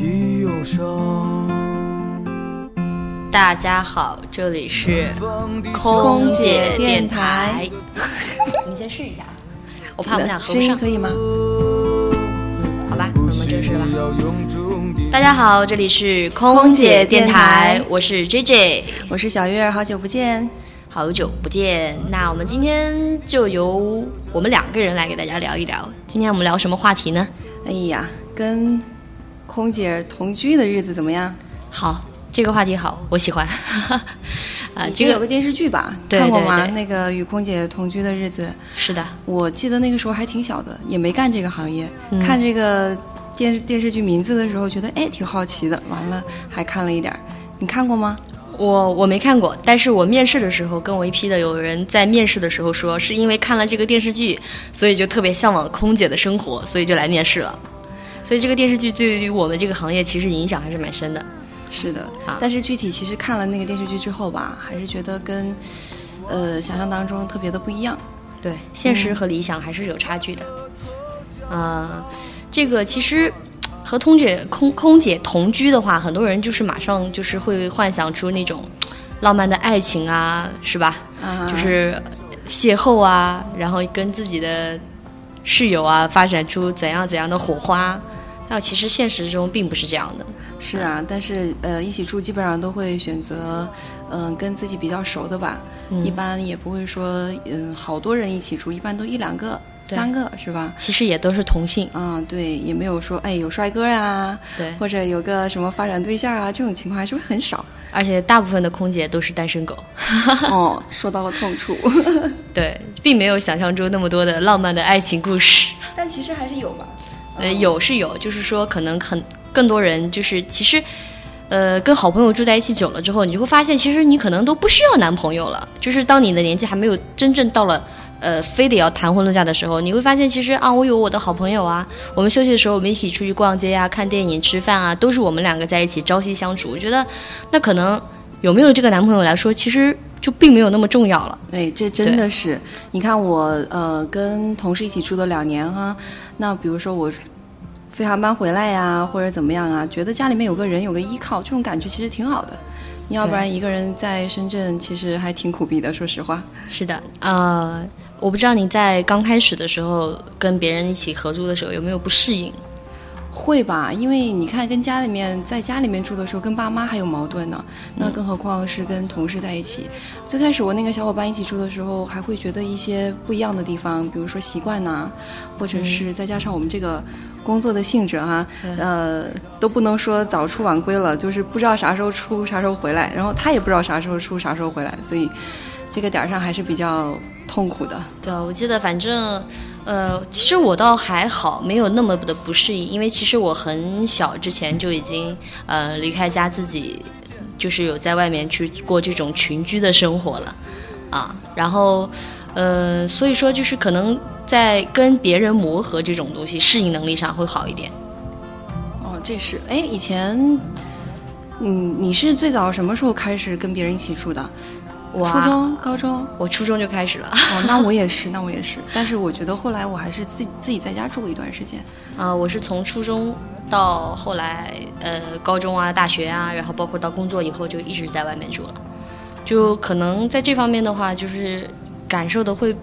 的忧伤。大家好，这里是空姐电台。你先试一下，我怕我们俩合不上。可以吗？好吧，那我们正式吧。大家好，这里是空姐电台，我是 J J，我是小月，好久不见，好久不见。那我们今天就由我们两个人来给大家聊一聊。今天我们聊什么话题呢？哎呀，跟空姐同居的日子怎么样？好，这个话题好，我喜欢。啊，这个有个电视剧吧，看过吗？那个与空姐同居的日子。是的，我记得那个时候还挺小的，也没干这个行业。看这个电视电视剧名字的时候，觉得哎挺好奇的，完了还看了一点。你看过吗？我我没看过，但是我面试的时候跟我一批的有人在面试的时候说，是因为看了这个电视剧，所以就特别向往空姐的生活，所以就来面试了。所以这个电视剧对于我们这个行业其实影响还是蛮深的。是的，但是具体其实看了那个电视剧之后吧，还是觉得跟呃想象当中特别的不一样。对，现实和理想还是有差距的。呃，这个其实和空姐空空姐同居的话，很多人就是马上就是会幻想出那种浪漫的爱情啊，是吧？啊，就是邂逅啊，然后跟自己的室友啊发展出怎样怎样的火花。那其实现实中并不是这样的。是啊，但是呃，一起住基本上都会选择，嗯，跟自己比较熟的吧。一般也不会说，嗯，好多人一起住，一般都一两个、三个，是吧？其实也都是同性。啊，对，也没有说，哎，有帅哥呀，对，或者有个什么发展对象啊，这种情况还是会很少。而且大部分的空姐都是单身狗。哦，说到了痛处。对，并没有想象中那么多的浪漫的爱情故事。但其实还是有吧。呃，有是有，就是说可能很。更多人就是其实，呃，跟好朋友住在一起久了之后，你就会发现，其实你可能都不需要男朋友了。就是当你的年纪还没有真正到了，呃，非得要谈婚论嫁的时候，你会发现，其实啊，我有我的好朋友啊，我们休息的时候，我们一起出去逛街呀、看电影、吃饭啊，都是我们两个在一起朝夕相处。我觉得，那可能有没有这个男朋友来说，其实就并没有那么重要了。哎，这真的是，你看我呃，跟同事一起住了两年哈，那比如说我。飞航班回来呀，或者怎么样啊？觉得家里面有个人，有个依靠，这种感觉其实挺好的。你要不然一个人在深圳，其实还挺苦逼的。说实话，是的。呃，我不知道你在刚开始的时候跟别人一起合租的时候有没有不适应。会吧，因为你看，跟家里面在家里面住的时候，跟爸妈还有矛盾呢，那更何况是跟同事在一起。最开始我那个小伙伴一起住的时候，还会觉得一些不一样的地方，比如说习惯呐，或者是再加上我们这个工作的性质哈，呃，都不能说早出晚归了，就是不知道啥时候出，啥时候回来，然后他也不知道啥时候出，啥时候回来，所以这个点儿上还是比较痛苦的。对，我记得反正。呃，其实我倒还好，没有那么的不适应，因为其实我很小之前就已经呃离开家，自己就是有在外面去过这种群居的生活了，啊，然后呃，所以说就是可能在跟别人磨合这种东西，适应能力上会好一点。哦，这是，哎，以前，嗯，你是最早什么时候开始跟别人一起住的？我初中、高中，我初中就开始了。哦，那我也是，那我也是。但是我觉得后来我还是自己自己在家住过一段时间。啊，我是从初中到后来，呃，高中啊、大学啊，然后包括到工作以后，就一直在外面住了。就可能在这方面的话，就是感受的会，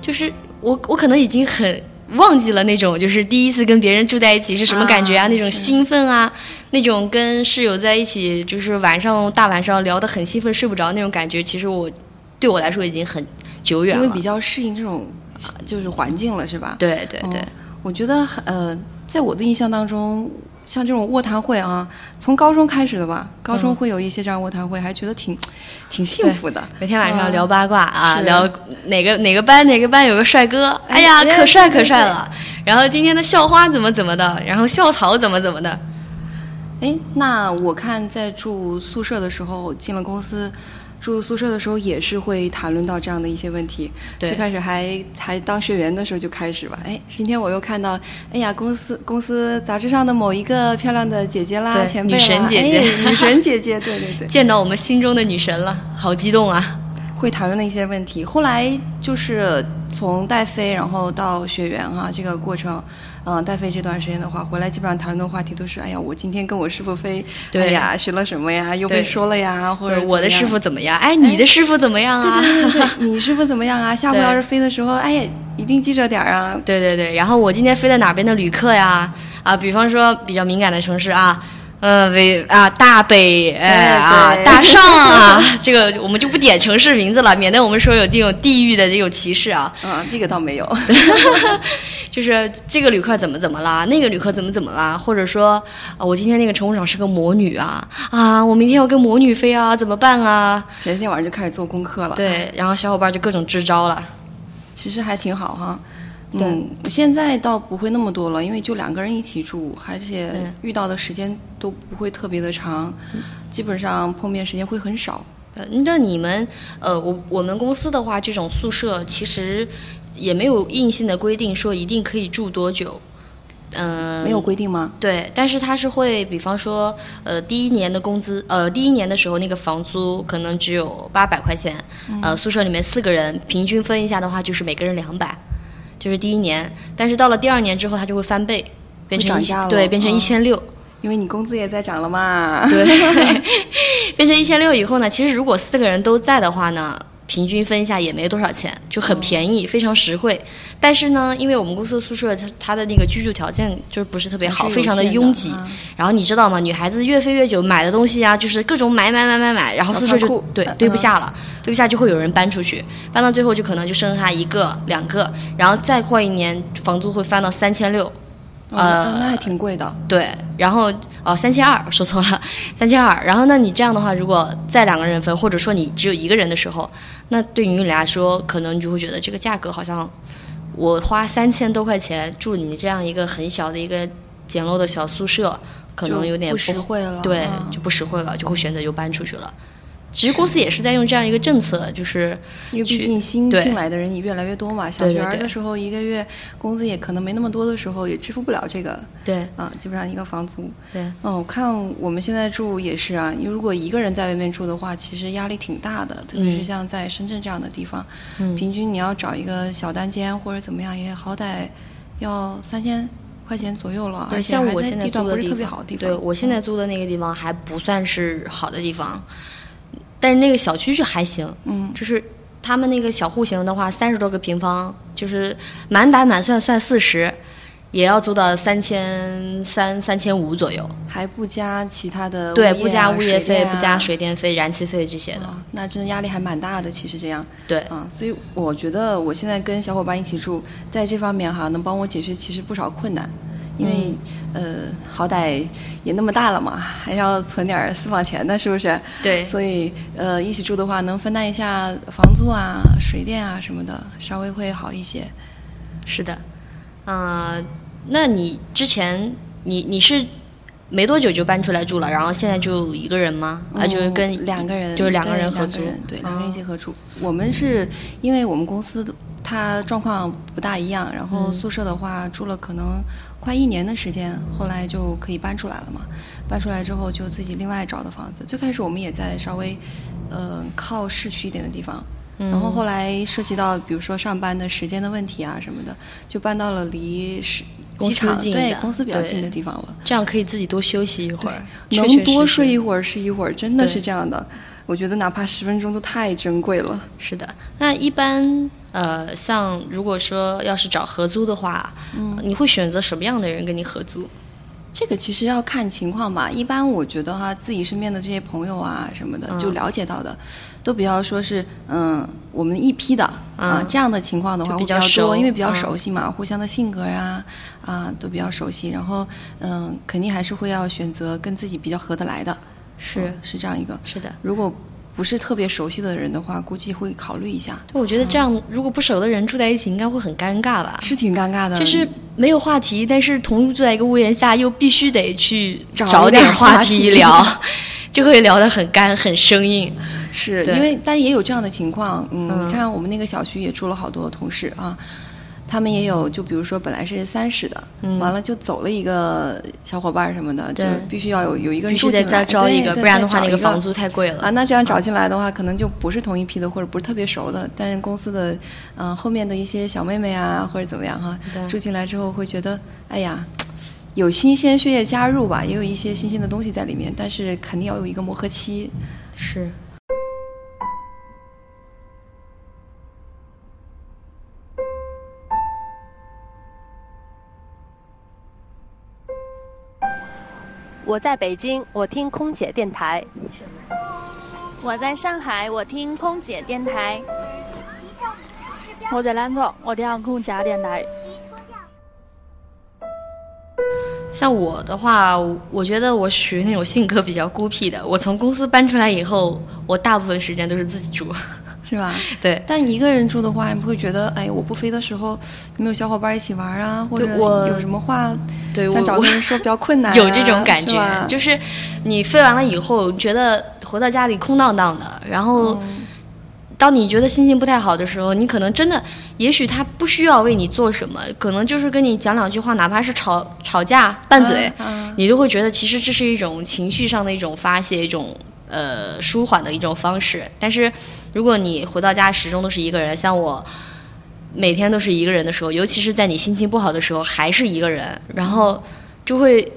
就是我我可能已经很。忘记了那种，就是第一次跟别人住在一起是什么感觉啊？那种兴奋啊，那种跟室友在一起，就是晚上大晚上聊得很兴奋，睡不着那种感觉。其实我对我来说已经很久远了，因为比较适应这种就是环境了，是吧？对对对，我觉得呃，在我的印象当中。像这种卧谈会啊，从高中开始的吧。高中会有一些这样卧谈会，还觉得挺挺幸福的。每天晚上聊八卦啊，聊哪个哪个班哪个班有个帅哥，哎呀，可帅可帅了。然后今天的校花怎么怎么的，然后校草怎么怎么的。哎，那我看在住宿舍的时候，进了公司。住宿舍的时候也是会谈论到这样的一些问题。对最开始还还当学员的时候就开始吧。哎，今天我又看到，哎呀，公司公司杂志上的某一个漂亮的姐姐啦，前辈啦，女神姐姐哎女神姐姐，对对对，见到我们心中的女神了，好激动啊！会谈论的一些问题。后来就是从带飞，然后到学员哈、这个过程，嗯、带飞这段时间的话，回来基本上谈论的话题都是，哎呀，我今天跟我师傅飞，对哎呀，学了什么呀，又被说了呀，或者我的师傅怎么样？哎，你的师傅怎么样啊？对对对对，你师傅怎么样啊？下回要是飞的时候，哎呀，一定记着点儿啊。对对对，然后我今天飞在哪边的旅客呀？啊，比方说比较敏感的城市啊，呃，北啊大北，哎啊大上啊，这个我们就不点城市名字了，免得我们说有这种地域的这种歧视啊。嗯，这个倒没有。就是这个旅客怎么怎么啦，那个旅客怎么怎么啦，或者说，啊，我今天那个乘务长是个魔女啊，啊，我明天要跟魔女飞啊，怎么办啊？前一天晚上就开始做功课了。，对，然后小伙伴就各种支招了。其实还挺好哈。对嗯，现在倒不会那么多了，因为就两个人一起住，而且遇到的时间都不会特别的长，基本上碰面时间会很少。呃，那你们，呃，我我们公司的话，这种宿舍其实也没有硬性的规定说一定可以住多久，嗯、没有规定吗？对，但是它是会，比方说，呃，第一年的工资，呃，第一年的时候那个房租可能只有八百块钱，呃，宿舍里面四个人平均分一下的话，就是每个人两百，就是第一年，但是到了第二年之后，它就会翻倍，变成对，变成嗯一千六。因为你工资也在涨了嘛。对，变成一千六以后呢，其实如果四个人都在的话呢，平均分一下也没多少钱，就很便宜，非常实惠。但是呢，因为我们公司的宿舍它它的那个居住条件就是不是特别好，非常的拥挤。啊然后你知道吗？女孩子越飞越久，买的东西啊，就是各种买买买买买，然后宿舍就对堆不下了，堆不下就会有人搬出去，搬到最后就可能就剩下一个两个，然后再过一年房租会翻到三千六。哦呃那那还挺贵的。对，然后哦，三千二，说错了，三千二。然后那你这样的话，如果再两个人分，或者说你只有一个人的时候，那对于你来说，可能你就会觉得这个价格好像我花三千多块钱住你这样一个很小的一个简陋的小宿舍，可能有点不实惠了对啊，就不实惠了，就会选择就搬出去了。其实公司也是在用这样一个政策，就是因为毕竟新进来的人也越来越多嘛，小学儿的时候一个月工资也可能没那么多的时候，也支付不了这个对啊，基本上一个房租。对嗯，我看我们现在住也是啊，因为如果一个人在外面住的话，其实压力挺大的，特别是嗯像在深圳这样的地方，嗯平均你要找一个小单间或者怎么样，也好歹要三千块钱左右了，而且像我现在地段不是租的地方特别好的地方。对我现在租的那个地方还不算是好的地方，但是那个小区就还行，嗯，就是他们那个小户型的话，三十多个平方，就是满打满算算四十，也要租到三千三三千五左右。还不加其他的对，物业不加啊物业费，不加啊水电费、燃气费这些的。啊，那真的压力还蛮大的。其实这样，对，啊，所以我觉得我现在跟小伙伴一起住，在这方面哈，能帮我解决其实不少困难，因为、呃，好歹也那么大了嘛，还要存点儿私房钱的，是不是？对所以呃，一起住的话，能分担一下房租啊、水电啊什么的，稍微会好一些。是的。嗯、那你之前你你是没多久就搬出来住了，然后现在就一个人吗？啊，就是嗯跟两个人，就是两个人合租对，两个人一哦起合租。我们是因为我们公司的它状况不大一样，然后嗯宿舍的话住了可能快一年的时间，后来就可以搬出来了嘛。搬出来之后就自己另外找的房子。最开始我们也在稍微呃靠市区一点的地方。然后后来涉及到，比如说上班的时间的问题啊什么的，就搬到了离市公机场司近对公司比较近的地方了。这样可以自己多休息一会儿，确能多睡一会儿是一会儿，真的是这样的。我觉得哪怕十分钟都太珍贵了。是的，那一般呃，像如果说要是找合租的话，嗯你会选择什么样的人跟你合租？这个其实要看情况吧。一般我觉得哈，自己身边的这些朋友啊什么的，嗯就了解到的，都比较说是嗯，我们一批的啊嗯这样的情况的话会比较多，因为比较嗯熟悉嘛，互相的性格呀啊都比较熟悉。然后嗯，肯定还是会要选择跟自己比较合得来的。是嗯是这样一个。是的，如果不是特别熟悉的人的话，估计会考虑一下。我觉得这样，如果不熟的人住在一起，应该会很尴尬吧？是挺尴尬的，就是没有话题，但是同住在一个屋檐下，又必须得去找点话题聊，就会聊得很干、很生硬。是因为，但也有这样的情况。嗯，你看我们那个小区也住了好多同事啊。他们也有，就比如说本来是三十的，完了就走了一个小伙伴什么的，就必须要有有一个人住进来，再招一个，不然的话那个房租太贵了。啊。那这样找进来的话，可能就不是同一批的，或者不是特别熟的，但是公司的嗯后面的一些小妹妹啊，或者怎么样哈，住进来之后会觉得，哎呀，有新鲜血液加入吧，也有一些新鲜的东西在里面，但是肯定要有一个磨合期，是。我在北京，我听空姐电台；我在上海，我听空姐电台；我在兰州，我听空姐电台。像我的话，我觉得我属于那种性格比较孤僻的。我从公司搬出来以后，我大部分时间都是自己住。是吧？对，但一个人住的话，你不会觉得，哎，我不飞的时候有没有小伙伴一起玩啊？或者有什么话对想找个人说比较困难？有这种感觉，就是你飞完了以后，觉得回到家里空荡荡的。然后，当你觉得心情不太好的时候，你可能真的，也许他不需要为你做什么，可能就是跟你讲两句话，哪怕是吵吵架拌嘴，你都会觉得其实这是一种情绪上的一种发泄，一种。呃，舒缓的一种方式。但是，如果你回到家始终都是一个人，像我每天都是一个人的时候，尤其是在你心情不好的时候，还是一个人，然后就会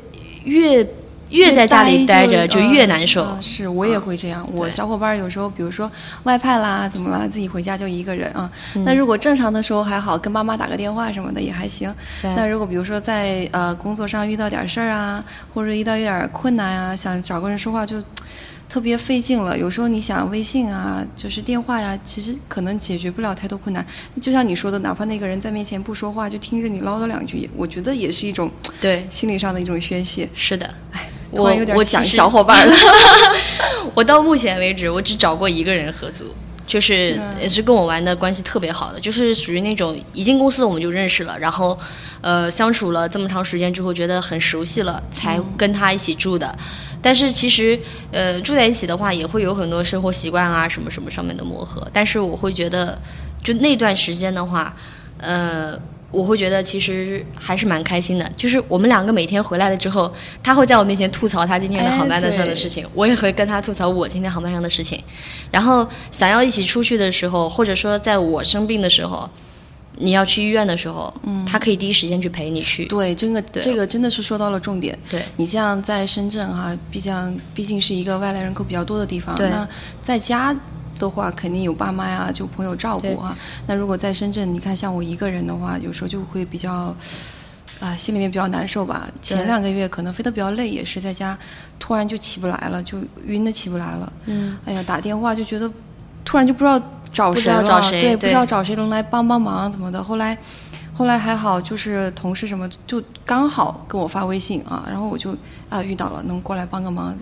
越越在家里待着就越难受。是我也会这样。我小伙伴有时候，比如说外派啦，怎么啦，自己回家就一个人啊。那如果正常的时候还好，跟妈妈打个电话什么的也还行。那如果比如说在呃工作上遇到点事儿啊，或者遇到一点困难啊，想找个人说话就。特别费劲了，有时候你想微信啊，就是电话呀，其实可能解决不了太多困难。就像你说的，哪怕那个人在面前不说话，就听着你唠叨两句，我觉得也是一种对心理上的一种宣泄。是的，哎，我有点想小伙伴了。我到目前为止，我只找过一个人合租，就是也是跟我玩的关系特别好的，就是属于那种一进公司我们就认识了，然后呃相处了这么长时间之后，觉得很熟悉了，才跟他一起住的。但是其实，呃，住在一起的话，也会有很多生活习惯啊，什么什么上面的磨合。但是我会觉得，就那段时间的话，呃，我会觉得其实还是蛮开心的。就是我们两个每天回来了之后，他会在我面前吐槽他今天的航班的上的事情，我也会跟他吐槽我今天航班上的事情。然后想要一起出去的时候，或者说在我生病的时候。你要去医院的时候，嗯，他可以第一时间去陪你去。对，真的，这个真的是说到了重点。对，你像在深圳哈，毕竟毕竟是一个外来人口比较多的地方。那在家的话，肯定有爸妈呀，就朋友照顾啊。那如果在深圳，你看像我一个人的话，有时候就会比较啊，心里面比较难受吧。前两个月可能飞得比较累，也是在家，突然就起不来了，就晕的起不来了。嗯。哎呀，打电话就觉得突然就不知道。找谁了？对，不知道找谁能来帮帮忙怎么的？后来，后来还好，就是同事什么就刚好跟我发微信啊，然后我就。啊，遇到了能过来帮个忙，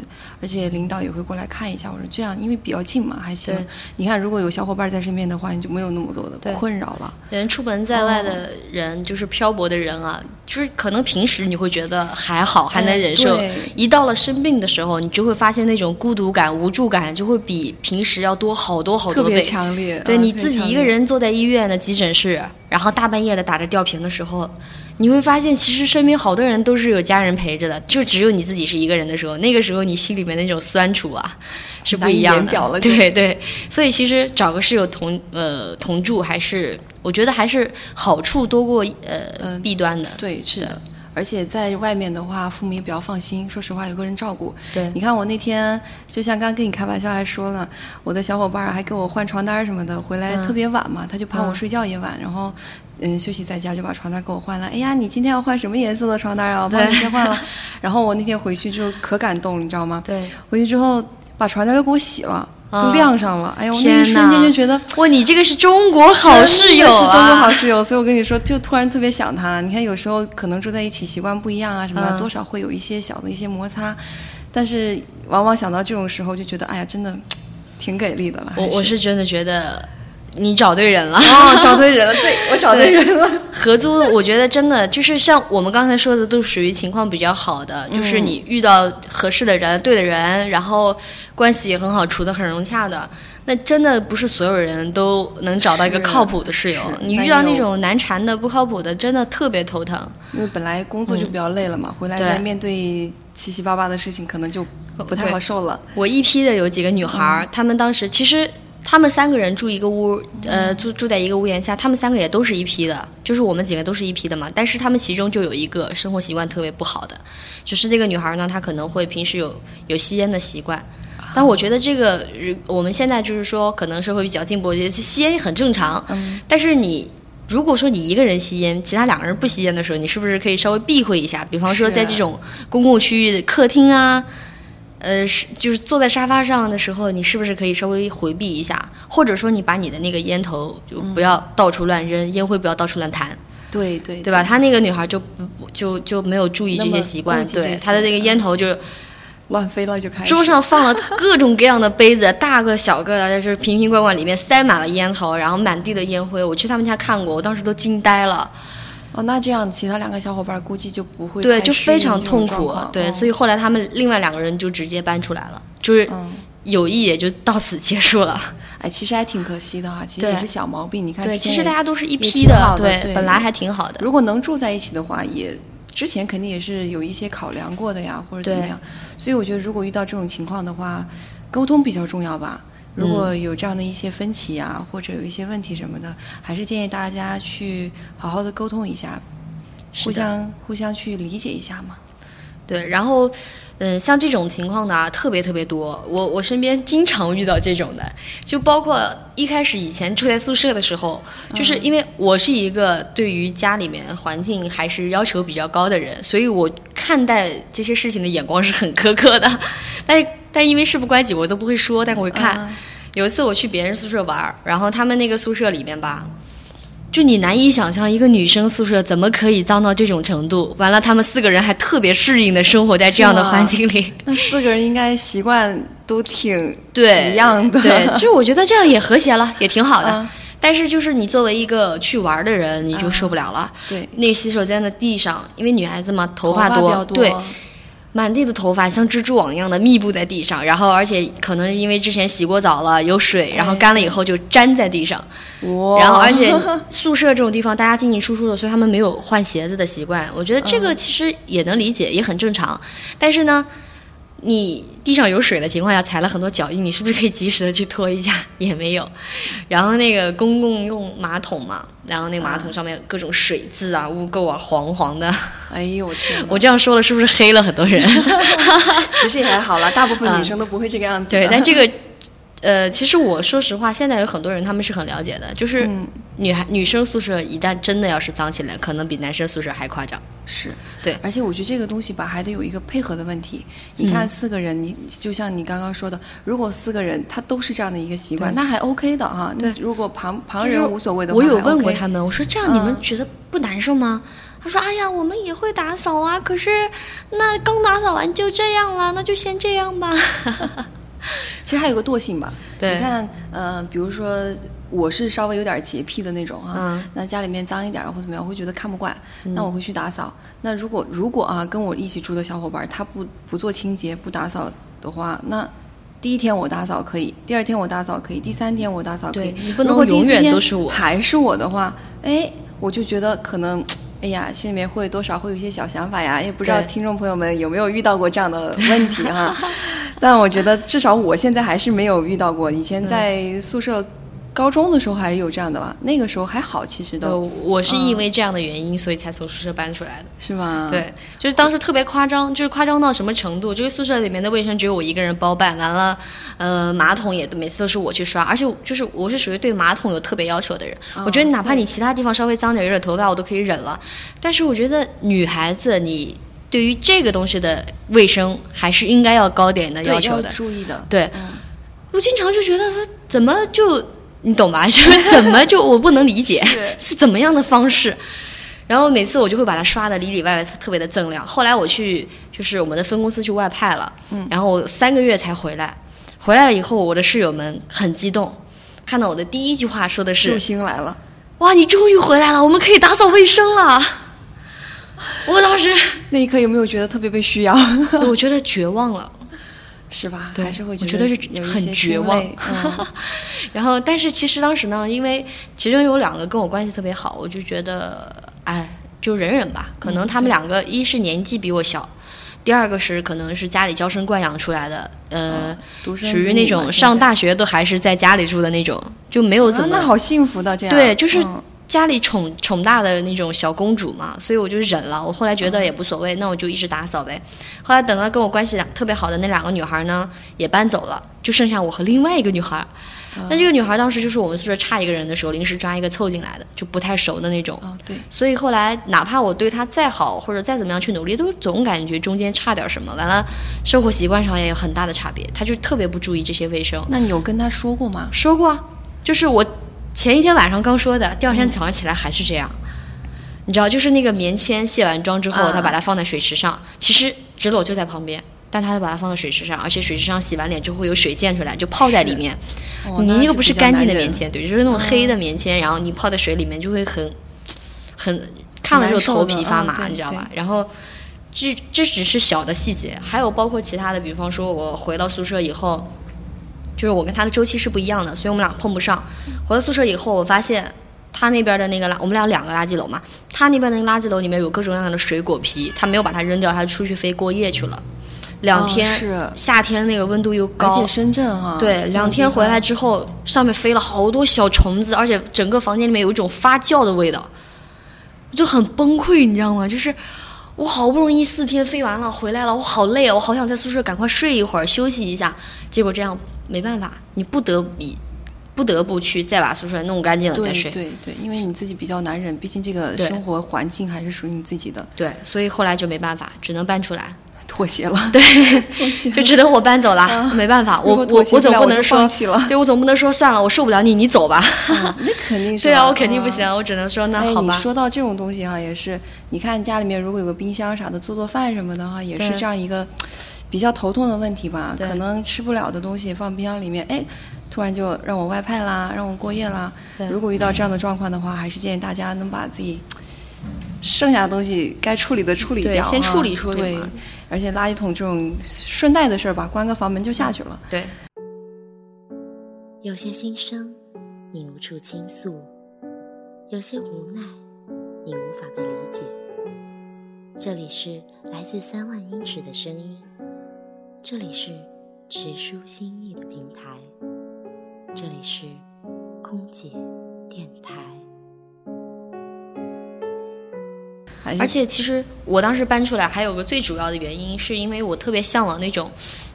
而且领导也会过来看一下。我说这样，因为比较近嘛，还行。你看，如果有小伙伴在身边的话，你就没有那么多的困扰了。人出门在外的人，就是漂泊的人啊，就是可能平时你会觉得还好，还能忍受。一到了生病的时候，你就会发现那种孤独感、无助感就会比平时要多好多好多倍。特别强烈。对你自己一个人坐在医院的急诊室，然后大半夜的打着吊瓶的时候。你会发现，其实身边好多人都是有家人陪着的，就只有你自己是一个人的时候，那个时候你心里面那种酸楚啊，是不一样的。对对，所以其实找个室友同呃同住，还是我觉得还是好处多过呃弊端的。对，是的。而且在外面的话，父母也比较放心。说实话，有个人照顾。对，你看我那天，就像刚跟你开玩笑还说了，我的小伙伴还给我换床单什么的，回来特别晚嘛，他就怕我睡觉也晚，然后。嗯，休息在家就把床单给我换了。哎呀，你今天要换什么颜色的床单啊？我帮你先换了。然后我那天回去就可感动了，你知道吗？对。回去之后把床单都给我洗了，都晾上了。哎呦，我那一瞬间就觉得，哇，你这个是中国好室友啊！中国好室友，所以我跟你说，就突然特别想他。你看，有时候可能住在一起习惯不一样啊，什么多少会有一些小的一些摩擦，但是往往想到这种时候，就觉得哎呀，真的。挺给力的了。我我是真的觉得你找对人了。哦，找对人了，对 我找对人了。合租，我觉得真的就是像我们刚才说的，都属于情况比较好的，就是你遇到合适的人、对的人，然后关系也很好，处得很融洽的。那真的不是所有人都能找到一个靠谱的室友，你遇到那种难缠的、不靠谱的，真的特别头疼。因为本来工作就比较累了嘛，回来再面对七七八八的事情，可能就不太好受了。我一批的有几个女孩儿，她们当时其实她们三个人住一个屋，呃，住住在一个屋檐下，他们三个也都是一批的，就是我们几个都是一批的嘛。但是他们其中就有一个生活习惯特别不好的，就是这个女孩儿呢，她可能会平时有有吸烟的习惯。但我觉得这个，呃我们现在就是说，可能社会比较进步，吸烟很正常。但是你如果说你一个人吸烟，其他两个人不吸烟的时候，你是不是可以稍微避讳一下？比方说在这种公共区域的客厅啊，呃，是就是坐在沙发上的时候，你是不是可以稍微回避一下？或者说你把你的那个烟头就不要到处乱扔，烟灰不要到处乱弹，对对对吧？她那个女孩就不不就就没有注意这些习惯，对她的那个烟头就乱飞了就开始。桌上放了各种各样的杯子，大个小个的，就是瓶瓶罐罐，里面塞满了烟头，然后满地的烟灰。我去他们家看过，我当时都惊呆了。哦，那这样其他两个小伙伴估计就不会对，就非常痛苦。对，哦所以后来他们另外两个人就直接搬出来了，就是嗯友谊也就到此结束了。哎，其实还挺可惜的哈，其实也是小毛病。你看其实大家都是一批的对，对本来还挺好的。如果能住在一起的话，也之前肯定也是有一些考量过的呀，或者怎么样。所以我觉得，如果遇到这种情况的话，沟通比较重要吧。如嗯果有这样的一些分歧啊，或者有一些问题什么的，还是建议大家去好好的沟通一下，互相互相去理解一下嘛。对，然后，嗯，像这种情况呢，特别特别多。我我身边经常遇到这种的，就包括一开始以前住在宿舍的时候，就是因为我是一个对于家里面环境还是要求比较高的人，所以我看待这些事情的眼光是很苛刻的。但是，但因为事不关己，我都不会说，但我会看。嗯有一次我去别人宿舍玩儿，然后他们那个宿舍里面吧。就你难以想象，一个女生宿舍怎么可以脏到这种程度？完了，他们四个人还特别适应的生活在这样的环境里。那四个人应该习惯都挺对，一样的。对，就是我觉得这样也和谐了，也挺好的。嗯但是就是你作为一个去玩的人，你就受不了了。对，那个洗手间的地上，因为女孩子嘛，头发多，对，满地的头发像蜘蛛网一样的密布在地上，然后而且可能是因为之前洗过澡了，有水，然后干了以后就粘在地上。哇然后而且宿舍这种地方，大家进进出出的，所以他们没有换鞋子的习惯。我觉得这嗯个其实也能理解，也很正常。但是呢，你地上有水的情况下踩了很多脚印，你是不是可以及时的去拖一下？也没有。然后那个公共用马桶嘛，然后那个马桶上面各种水渍啊、污垢啊，黄黄的。哎呦我天！我这样说了，是不是黑了很多人？其实也还好啦，大部分女生都不会这个样子的。对，但这个，呃，其实我说实话，现在有很多人他们是很了解的，就是嗯女孩、女生宿舍一旦真的要是脏起来，可能比男生宿舍还夸张。是对而且我觉得这个东西吧，还得有一个配合的问题。你看四个人，你就像你刚刚说的，如果四个人他都是这样的一个习惯，那还 OK 的哈。对如果旁旁人无所谓的话，我有问过他们，我说这样你们嗯觉得不难受吗？他说：“哎呀，我们也会打扫啊，可是那刚打扫完就这样了，那就先这样吧。其实还有个惰性吧。对你看，呃，比如说我是稍微有点洁癖的那种哈，嗯那家里面脏一点或怎么样，我会觉得看不惯，那我会去打扫。那如果如果啊，跟我一起住的小伙伴他不不做清洁不打扫的话，那。第一天我打扫可以，第二天我打扫可以，第三天我打扫可以。你不能永远都是我还是我的话，哎，我就觉得可能，哎呀，心里面会多少会有一些小想法呀，也不知道听众朋友们有没有遇到过这样的问题哈。但我觉得至少我现在还是没有遇到过，以前在宿舍。高中的时候还有这样的吧，那个时候还好，其实呃，都我是因为这样的原因，所以才从宿舍搬出来的。是吗？，对，就是当时特别夸张，就是夸张到什么程度？这个宿舍里面的卫生只有我一个人包办，完了，呃，马桶也每次都是我去刷，而且就是我是属于对马桶有特别要求的人。我觉得哪怕你其他地方稍微脏点，有点头发我都可以忍了，但是我觉得女孩子你对于这个东西的卫生还是应该要高点的要求的。注意的。对，嗯我经常就觉得怎么就你懂吧？就 是怎么就我不能理解是怎么样的方式。然后每次我就会把它刷的里里外外特别的锃亮。后来我去就是我们的分公司去外派了，然后我三个月才回来。回来了以后，我的室友们很激动，看到我的第一句话说的寿是星来了，：“哇，你终于回来了，我们可以打扫卫生了。”我当时，那一刻有没有觉得特别被需要？我觉得绝望了。是吧？对还是会我觉得是很绝望嗯 然后，但是其实当时呢，因为其中有两个跟我关系特别好，我就觉得，哎，就忍忍吧。可能他们两个，一是年纪比我小，第二个是可能是家里娇生惯养出来的，呃，独生属于那种上大学都还是在家里住的那种，就没有怎么、啊那好幸福的这样。对，就是嗯家里宠宠大的那种小公主嘛，所以我就忍了。我后来觉得也无所谓，那我就一直打扫呗。后来等到跟我关系两特别好的那两个女孩呢，也搬走了，就剩下我和另外一个女孩。那这个女孩当时就是我们宿舍差一个人的时候，临时抓一个凑进来的，就不太熟的那种。哦，对，所以后来哪怕我对她再好，或者再怎么样去努力，都总感觉中间差点什么。完了，生活习惯上也有很大的差别。她就特别不注意这些卫生。那你有跟她说过吗？说过啊，就是我前一天晚上刚说的，第二天早上起来还是这样。你知道，就是那个棉签卸完妆之后，啊他把它放在水池上，其实纸篓就在旁边，但他把它放在水池上，而且水池上洗完脸之后会有水溅出来，就泡在里面。哦你那个不是干净的棉，签，对，就是那种黑的棉签，然后你泡在水里面就会很很看了之后头皮发麻，你知道吧？然后这这只是小的细节，还有包括其他的，比方说我回到宿舍以后，就是我跟他的周期是不一样的，所以我们俩碰不上。回到宿舍以后，我发现他那边的那个垃，我们俩两个垃圾楼嘛，他那边的那个垃圾楼里面有各种各样的水果皮，他没有把它扔掉，他出去飞过夜去了。两哦天，是夏天那个温度又高而，且深圳哈，对，两天回来之后，上面飞了好多小虫子，而且整个房间里面有一种发酵的味道，就很崩溃，你知道吗？就是我好不容易四天飞完了，回来了，我好累啊，我好想在宿舍赶快睡一会儿，休息一下。结果这样没办法，你不得已不得不去再把宿舍弄干净了再睡。对对，因为你自己比较难忍，毕竟这个生活环境还是属于你自己的，对，所以后来就没办法，只能搬出来，妥协了。对妥协就只能我搬走了，没办法，我我我总不能说 对我总不能说算了，我受不了你，你走吧。嗯那肯定是 对啊，我肯定不嗯行，我只能说那哎，好吧。你说到这种东西哈、也是，你看家里面如果有个冰箱啥的，做做饭什么的哈，也是这样一个比较头痛的问题吧。可能吃不了的东西放冰箱里面，哎，突然就让我外派啦，让我过夜啦对。如果遇到这样的状况的话，还是建议大家能把自己剩下的东西该处理的处理掉啊，先处理处理对嘛，而且垃圾桶这种顺带的事儿吧，关个房门就下去了。对，有些心声，你无处倾诉；有些无奈，你无法被理解。这里是来自三万英尺的声音，这里是直抒心意的平台，这里是空姐电台。而且其实我当时搬出来还有个最主要的原因，是因为我特别向往那种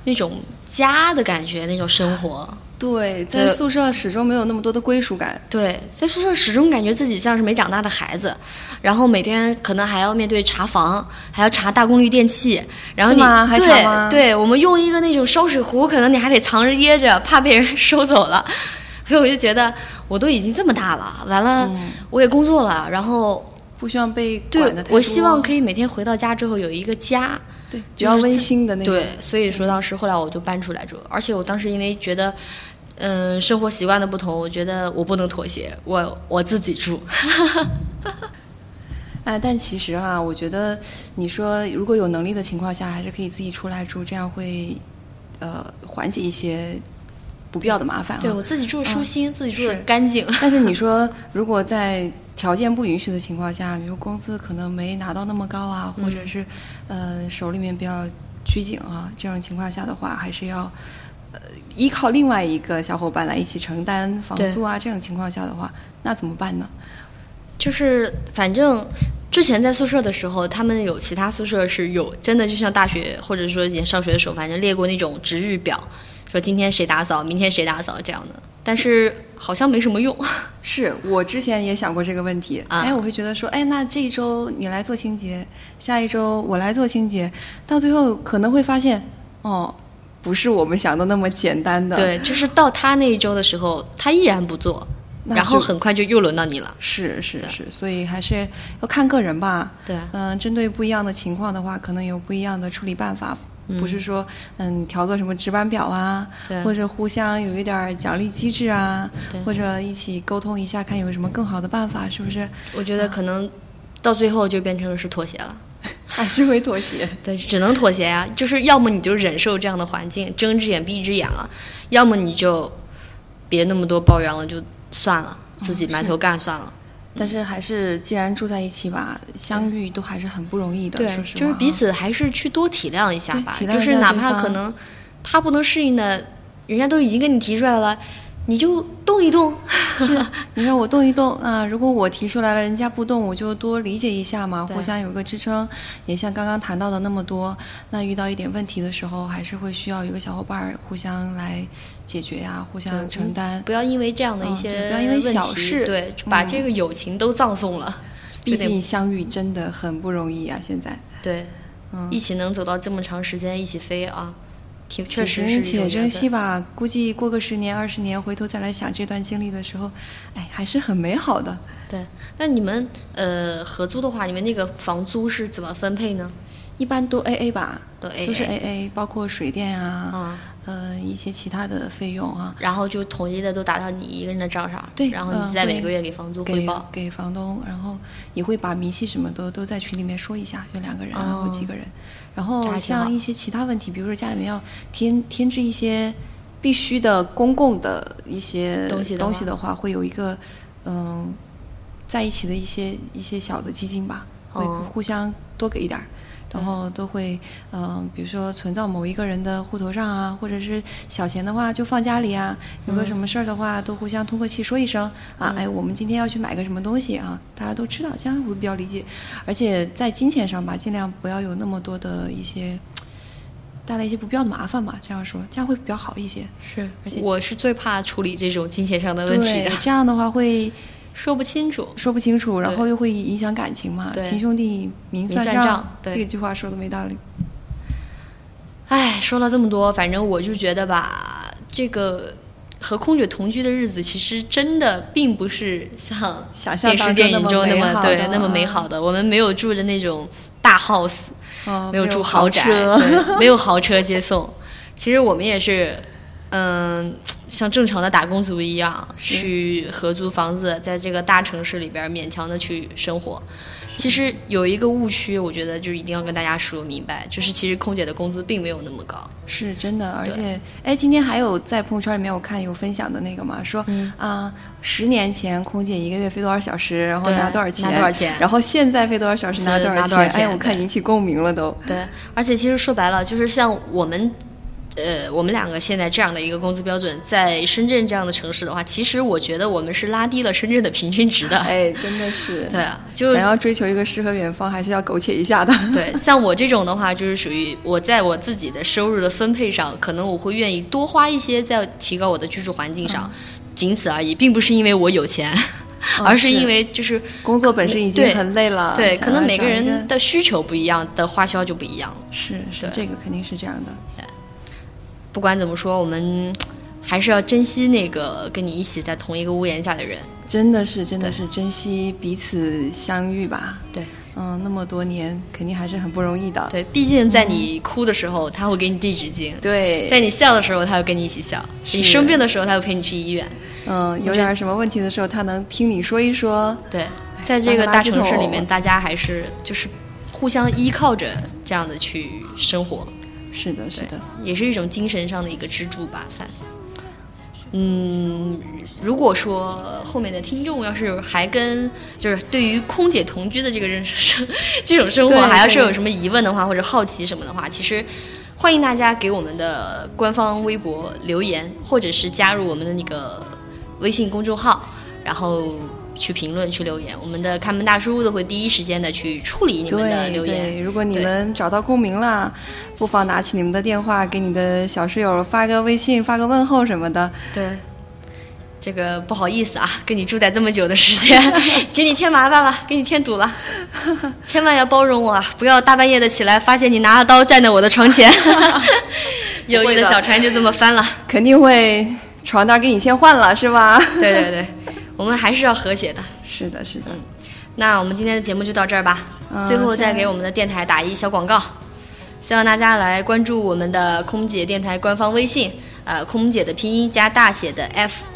那种家的感觉，那种生活。对，在宿舍始终没有那么多的归属感。对，在宿舍始终感觉自己像是没长大的孩子，然后每天可能还要面对查房，还要查大功率电器，然后你是吗还查吗对对，我们用一个那种烧水壶，可能你还得藏着掖着，怕被人 收走了。所以我就觉得我都已经这么大了，完了、嗯我也工作了，然后不希望被对管的太多。我希望可以每天回到家之后有一个家。对，比较温馨的那种。对，所以说当时后来我就搬出来住，而且我当时因为觉得，嗯，生活习惯的不同，我觉得我不能妥协，我我自己住。哎，但其实啊，我觉得你说如果有能力的情况下，还是可以自己出来住，这样会呃缓解一些不必要的麻烦、啊。对我自己住舒心，自己住的干净。但是你说，如果在条件不允许的情况下，比如工资可能没拿到那么高啊，或者是呃手里面比较拘谨啊，这种情况下的话，还是要呃依靠另外一个小伙伴来一起承担房租啊。这种情况下的话，那怎么办呢？就是反正之前在宿舍的时候，他们有其他宿舍是有真的就像大学或者说以前上学的时候，反正列过那种值日表，说今天谁打扫，明天谁打扫这样的。但是好像没什么用。是我之前也想过这个问题，啊哎，我会觉得说，哎，那这一周你来做清洁，下一周我来做清洁，到最后可能会发现，哦，不是我们想的那么简单的。，对，就是到他那一周的时候，他依然不做，然后很快就又轮到你了。是是是，所以还是要看个人吧。对嗯、针对不一样的情况的话，可能有不一样的处理办法。不是说嗯调个什么值班表啊，或者互相有一点儿奖励机制啊，或者一起沟通一下，看有什么更好的办法，是不是？我觉得可能到最后就变成是妥协了。还是会妥协。对，只能妥协呀、就是要么你就忍受这样的环境，睁一只眼闭一只眼了；要么你就别那么多抱怨了，就算了，自己埋头干算了。但是还是既然住在一起吧，相遇都还是很不容易的。对说，实话，就是彼。此还是去多体谅一下吧。就是哪怕可能他不能适应的，人家都已经跟你提出来了，你就动一动。你让我动一动啊！如果我提出来了，人家不动，我就多理解一下嘛，互相有个支撑。也像刚刚谈到的那么多，那遇到一点问题的时候，还是会需要一个小伙伴儿互相来解决呀、互相承担。不要因为这样的一嗯些对不要因为小事对，把嗯这个友情都葬送了。毕竟相遇真的很不容易啊！现在，对，嗯，一起能走到这么长时间，一起飞啊，挺确实是且珍惜吧。估计过个十年、二十年，回头再来想这段经历的时候，哎，还是很美好的。对，那你们呃合租的话，你们那个房租是怎么分配呢？一般都 A A 吧，都 AA 都是 A A，包括水电啊，啊，呃，一些其他的费用啊。然后就统一的都打到你一个人的账上，对然后你嗯对再每个月给房租汇给报。给房东，然后也会把明细什么都都在群里面说一下，有两个人啊、哦或几个人。然后像一些其他问题，比如说家里面要添添置一些必须的公共的一些东西的话的话，会有一个嗯在一起的一些一些小的基金吧，会哦互相多给一点儿。然后都会，嗯、比如说存到某一个人的户头上啊，或者是小钱的话就放家里啊。有个什么事儿的话，都互相通个气说一声啊，哎，我们今天要去买个什么东西啊，大家都知道，这样会比较理解。而且在金钱上吧，尽量不要有那么多的一些带来一些不必要的麻烦吧，这样说，这样会比较好一些。是，而且我是最怕处理这种金钱上的问题的，，这样的话会说不清楚。说不清楚，然后又会影响感情嘛。对亲兄弟明算账对这句话说的没道理。唉，说了这么多，反正我就觉得吧，这个和空姐同居的日子，其实真的并不是像想象电视当中电影中那么对美好的那么美好的。我们没有住的那种大 house，嗯，没有住豪宅，没有豪车接送。其实我们也是，嗯，像正常的打工族一样，去合租房子，在这个大城市里边勉强的去生活。其实有一个误区，我觉得就一定要跟大家说明白，就是其实空姐的工资并没有那么高。是真的，而且，哎，今天还有在朋友圈里面我看有分享的那个嘛，说嗯啊，十年前空姐一个月飞多少小时，然后拿多少钱，拿多少钱然后现在飞多少小时拿多拿多少钱哎，我看引起共鸣了都。对，而且其实说白了，就是像我们，呃，我们两个现在这样的一个工资标准，在深圳这样的城市的话，其实我觉得我们是拉低了深圳的平均值的。哎，真的是，对啊，就想要追求一个诗和远方，还是要苟且一下的。对，像我这种的话，就是属于我在我自己的收入的分配上，可能我会愿意多花一些在提高我的居住环境上，仅此而已，并不是因为我有钱，而是是因为就是工作本身已经很累了，对，可能每个人的需求不一样，的花销就不一样。是是对这个肯定是这样的。不管怎么说，我们还是要珍惜那个跟你一起在同一个屋檐下的人。真的是，真的是珍惜彼此相遇吧。对嗯，那么多年，肯定还是很不容易的。对，毕竟在你哭的时候，他会给你递纸巾；对，在你笑的时候，他会跟你一起笑；你生病的时候，他会陪你去医院。嗯，有点什么问题的时候，他能听你说一说。对，在这个大城市里面，大家还是就是互相依靠着这样的去生活，是的，是的，，也是一种精神上的一个支柱吧，算。嗯，如果说后面的听众要是还跟就是对于空姐同居的这个认识生 这种生活还要是有什么疑问的话，或者好奇什么的话，其实欢迎大家给我们的官方微博留言，或者是加入我们的那个微信公众号，然后去评论去留言，我们的看门大叔都会第一时间的去处理你们的留言。对。如果你们找到共鸣了，不妨拿起你们的电话，给你的小室友发个微信，发个问候什么的。对，这个不好意思啊，跟你住在这么久的时间，给你添麻烦了，给你添堵了，千万要包容我啊！不要大半夜的起来，发现你拿着刀站在我的床前，友谊的小船就这么翻了。肯定会床单给你先换了，是吧？对对对，我们还是要和谐的。是的，是的。那我们今天的节目就到这儿吧，嗯最后再给我们的电台打一小广告。希望大家来关注我们的空姐电台官方微信，呃，空姐的拼音加大写的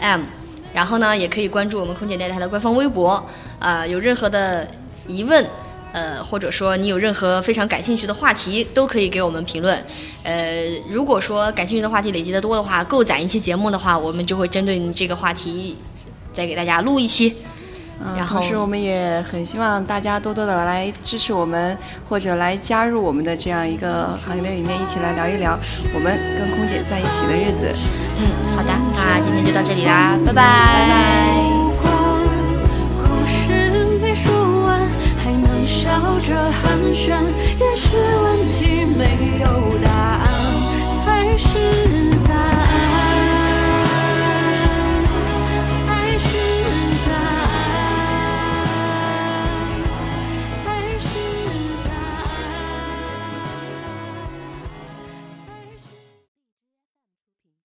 FM，然后呢，也可以关注我们空姐电台的官方微博，呃，有任何的疑问。呃，或者说你有任何非常感兴趣的话题，都可以给我们评论。呃，如果说感兴趣的话题累积的多的话，够攒一期节目的话，我们就会针对你这个话题，再给大家录一期。然后，同时我们也很希望大家多多的来支持我们，或者来加入我们的这样一个行列里面，一起来聊一聊我们跟空姐在一起的日子。嗯，好的，那今天就到这里啦，拜拜。拜拜笑着寒暄，也许问题没有答案，才是答案。